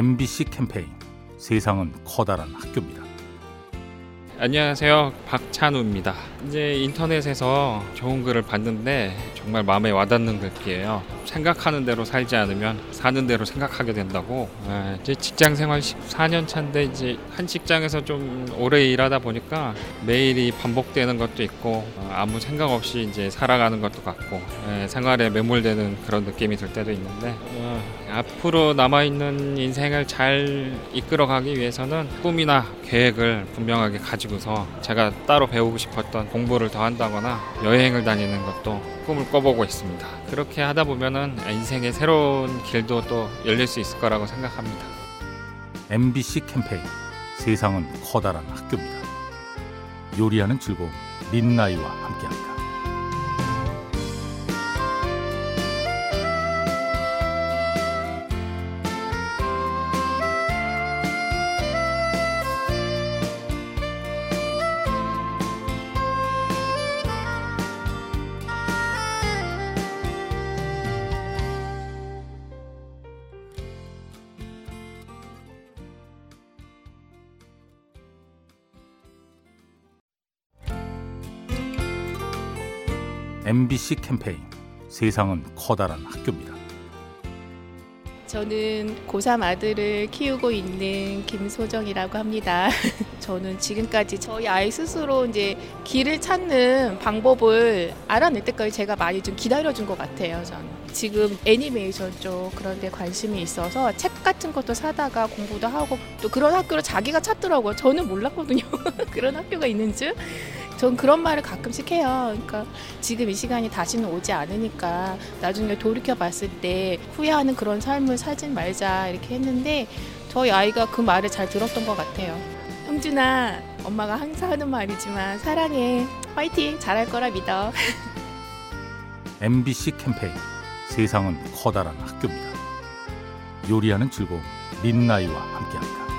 MBC 캠페인 세상은 커다란 학교입니다. 안녕하세요. 박찬우입니다. 이제 인터넷에서 좋은 글을 봤는데 정말 마음에 와닿는 글이에요. 생각하는 대로 살지 않으면 사는 대로 생각하게 된다고. 예, 이제 직장 생활 14년 차인데 이제 한 직장에서 좀 오래 일하다 보니까 매일이 반복되는 것도 있고 어, 아무 생각 없이 이제 살아가는 것도 같고 예, 생활에 매몰되는 그런 느낌이 들 때도 있는데 어, 앞으로 남아 있는 인생을 잘 이끌어가기 위해서는 꿈이나 계획을 분명하게 가지고서 제가 따로 배우고 싶었던 공부를 더 한다거나 여행을 다니는 것도 꿈을 꿔보고 있습니다. 그렇게 하다 보면은 인생의 새로운 길도 또 열릴 수 있을 거라고 생각합니다. MBC 캠페인 세상은 커다란 학교입니다. 요리하는 즐거움 민나이와 함께합니다. MBC 캠페인 세상은 커다란 학교입니다. 저는 고3 아들을 키우고 있는 김소정이라고 합니다. 저는 지금까지 저희 아이 스스로 이제 길을 찾는 방법을 알아낼 때까지 제가 많이 좀 기다려준 것 같아요. 저는 지금 애니메이션 쪽 그런 데 관심이 있어서 책 같은 것도 사다가 공부도 하고 또 그런 학교를 자기가 찾더라고요. 저는 몰랐거든요. 그런 학교가 있는 줄. 전 그런 말을 가끔씩 해요. 그러니까 지금 이 시간이 다시는 오지 않으니까 나중에 돌이켜 봤을 때 후회하는 그런 삶을 살진 말자 이렇게 했는데 저희 아이가 그 말을 잘 들었던 것 같아요. 형준아, 엄마가 항상 하는 말이지만 사랑해. 화이팅! 잘할 거라 믿어. MBC 캠페인 세상은 커다란 학교입니다. 요리하는 즐거움 민나이와 함께합니다.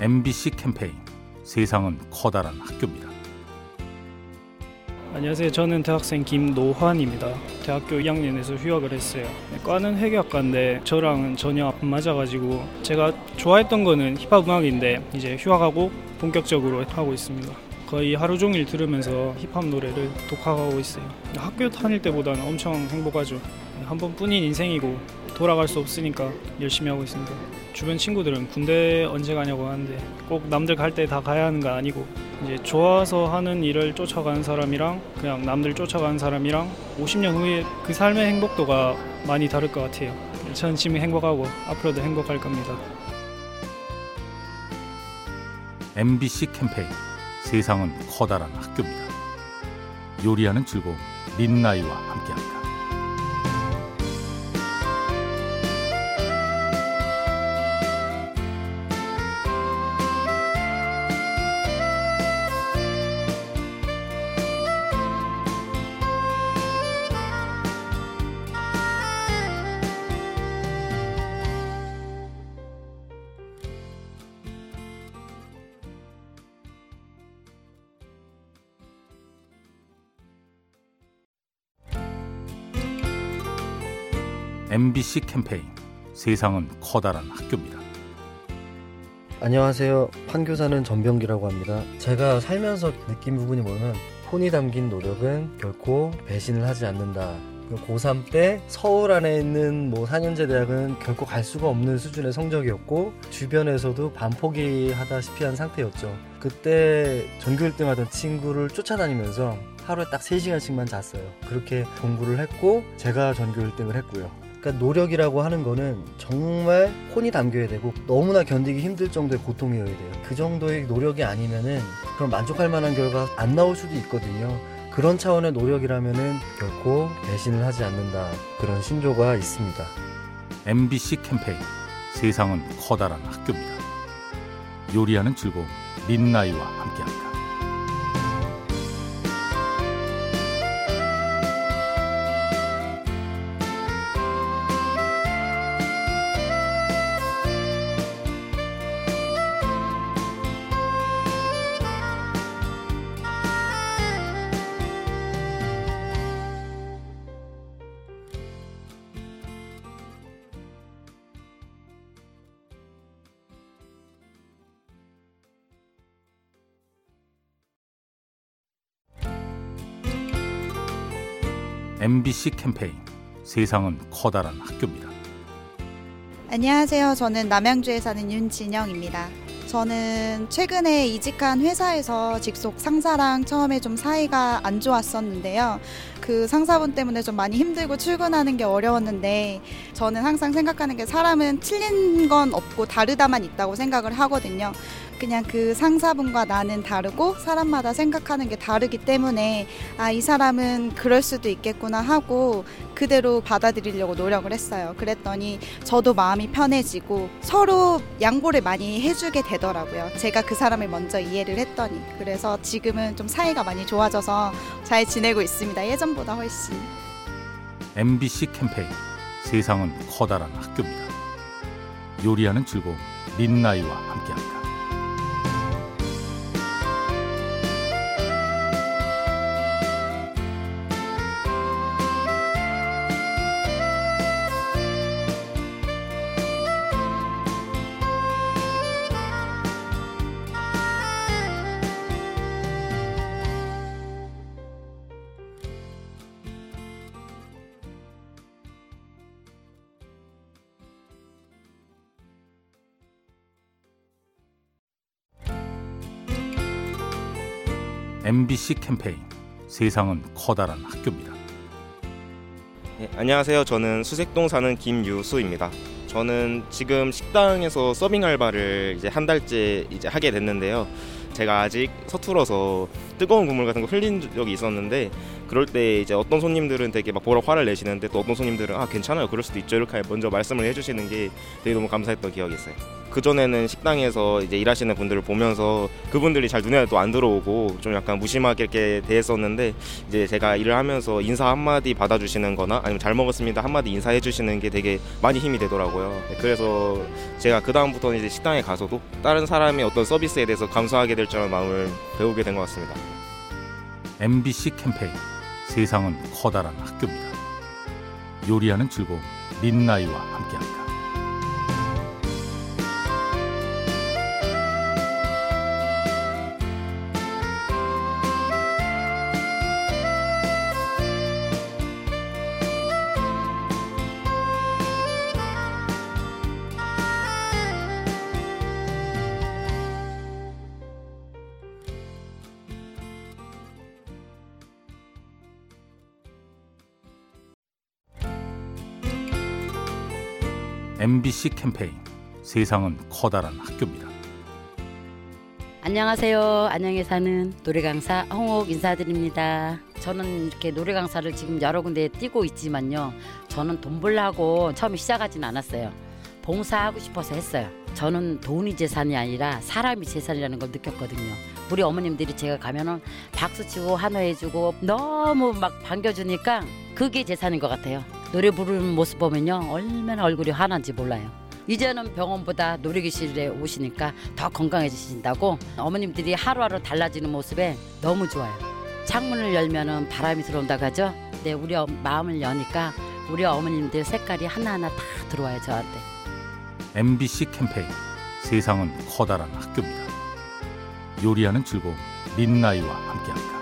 MBC 캠페인 세상은 커다란 학교입니다. 안녕하세요. 저는 대학생 김노환입니다. 대학교 2학년에서 휴학을 했어요. 과는 회계학과인데 저랑은 전혀 안 맞아가지고 제가 좋아했던 거는 힙합 음악인데 이제 휴학하고 본격적으로 하고 있습니다. 거의 하루 종일 들으면서 힙합 노래를 독학하고 있어요. 학교 다닐 때보다는 엄청 행복하죠. 한 번뿐인 인생이고 돌아갈 수 없으니까 열심히 하고 있습니다. 주변 친구들은 군대 언제 가냐고 하는데 꼭 남들 갈 때 다 가야 하는 거 아니고 이제 좋아서 하는 일을 쫓아가는 사람이랑 그냥 남들 쫓아가는 사람이랑 50년 후에 그 삶의 행복도가 많이 다를 것 같아요. 저는 지금 행복하고 앞으로도 행복할 겁니다. MBC 캠페인 세상은 커다란 학교입니다. 요리하는 즐거움 민나이와 함께합니다. MBC 캠페인 세상은 커다란 학교입니다. 안녕하세요. 판교사는 전병기라고 합니다. 제가 살면서 느낀 부분이 뭐냐면 혼이 담긴 노력은 결코 배신을 하지 않는다. 고3 때 서울 안에 있는 뭐 4년제 대학은 결코 갈 수가 없는 수준의 성적이었고 주변에서도 반포기 하다시피 한 상태였죠. 그때 전교 1등 하던 친구를 쫓아다니면서 하루에 딱 3시간씩만 잤어요. 그렇게 공부를 했고 제가 전교 1등을 했고요. 그러니까 노력이라고 하는 거는 정말 혼이 담겨야 되고 너무나 견디기 힘들 정도의 고통이어야 돼요. 그 정도의 노력이 아니면은 그럼 만족할 만한 결과 안 나올 수도 있거든요. 그런 차원의 노력이라면은 결코 배신을 하지 않는다. 그런 신조가 있습니다. MBC 캠페인 세상은 커다란 학교입니다. 요리하는 즐거움 민나이와 함께합니다. MBC 캠페인 세상은 커다란 학교입니다. 안녕하세요. 저는 남양주에 사는 윤진영입니다. 저는 최근에 이직한 회사에서 직속 상사랑 처음에 좀 사이가 안 좋았었는데요. 그 상사분 때문에 좀 많이 힘들고 출근하는 게 어려웠는데 저는 항상 생각하는 게 사람은 틀린 건 없고 다르다만 있다고 생각을 하거든요. 그냥 그 상사분과 나는 다르고 사람마다 생각하는 게 다르기 때문에 아, 이 사람은 그럴 수도 있겠구나 하고 그대로 받아들이려고 노력을 했어요. 그랬더니 저도 마음이 편해지고 서로 양보를 많이 해주게 되더라고요. 제가 그 사람을 먼저 이해를 했더니. 그래서 지금은 좀 사이가 많이 좋아져서 잘 지내고 있습니다. 예전보다 훨씬. MBC 캠페인 세상은 커다란 학교입니다. 요리하는 즐거움 민나이와 함께합니다. MBC 캠페인 세상은 커다란 학교입니다. 네, 안녕하세요. 저는 수색동 사는 김유수입니다. 저는 지금 식당에서 서빙 알바를 이제 한 달째 이제 하게 됐는데요. 제가 아직 서툴어서 뜨거운 국물 같은 거 흘린 적이 있었는데 그럴 때 이제 어떤 손님들은 되게 막 보라 화를 내시는데 또 어떤 손님들은 아 괜찮아요 그럴 수도 있죠 이렇게 먼저 말씀을 해주시는 게 되게 너무 감사했던 기억이 있어요. 그 전에는 식당에서 이제 일하시는 분들을 보면서 그분들이 잘 눈에 또 안 들어오고 좀 약간 무심하게 이렇게 대했었는데 이제 제가 일을 하면서 인사 한 마디 받아주시는거나 아니면 잘 먹었습니다 한 마디 인사해 주시는 게 되게 많이 힘이 되더라고요. 네, 그래서 제가 그 다음부터는 이제 식당에 가서도 다른 사람의 어떤 서비스에 대해서 감사하게 될 줄은 마음을 배우게 된 것 같습니다. MBC 캠페인 세상은 커다란 학교입니다. 요리하는 즐거움 민나이와 함께합니다. MBC 캠페인 세상은 커다란 학교입니다. 안녕하세요. 안녕에 사는 노래 강사 홍옥 인사드립니다. 저는 이렇게 노래 강사를 지금 여러 군데 뛰고 있지만요. 저는 돈 벌려고 처음에 시작하진 않았어요. 봉사하고 싶어서 했어요. 저는 돈이 재산이 아니라 사람이 재산이라는 걸 느꼈거든요. 우리 어머님들이 제가 가면은 박수치고 한호해주고 너무 막 반겨주니까 그게 재산인 것 같아요. 노래 부르는 모습 보면요 얼마나 얼굴이 환한지 몰라요. 이제는 병원보다 놀이기실에 오시니까 더 건강해지신다고 어머님들이 하루하루 달라지는 모습에 너무 좋아요. 창문을 열면은 바람이 들어온다고 하죠. 네, 우리 어- 마음을 여니까 우리 어머님들 색깔이 하나하나 다 들어와요 저한테. MBC 캠페인 세상은 커다란 학교입니다. 요리하는 즐거움 민나이와 함께합니다.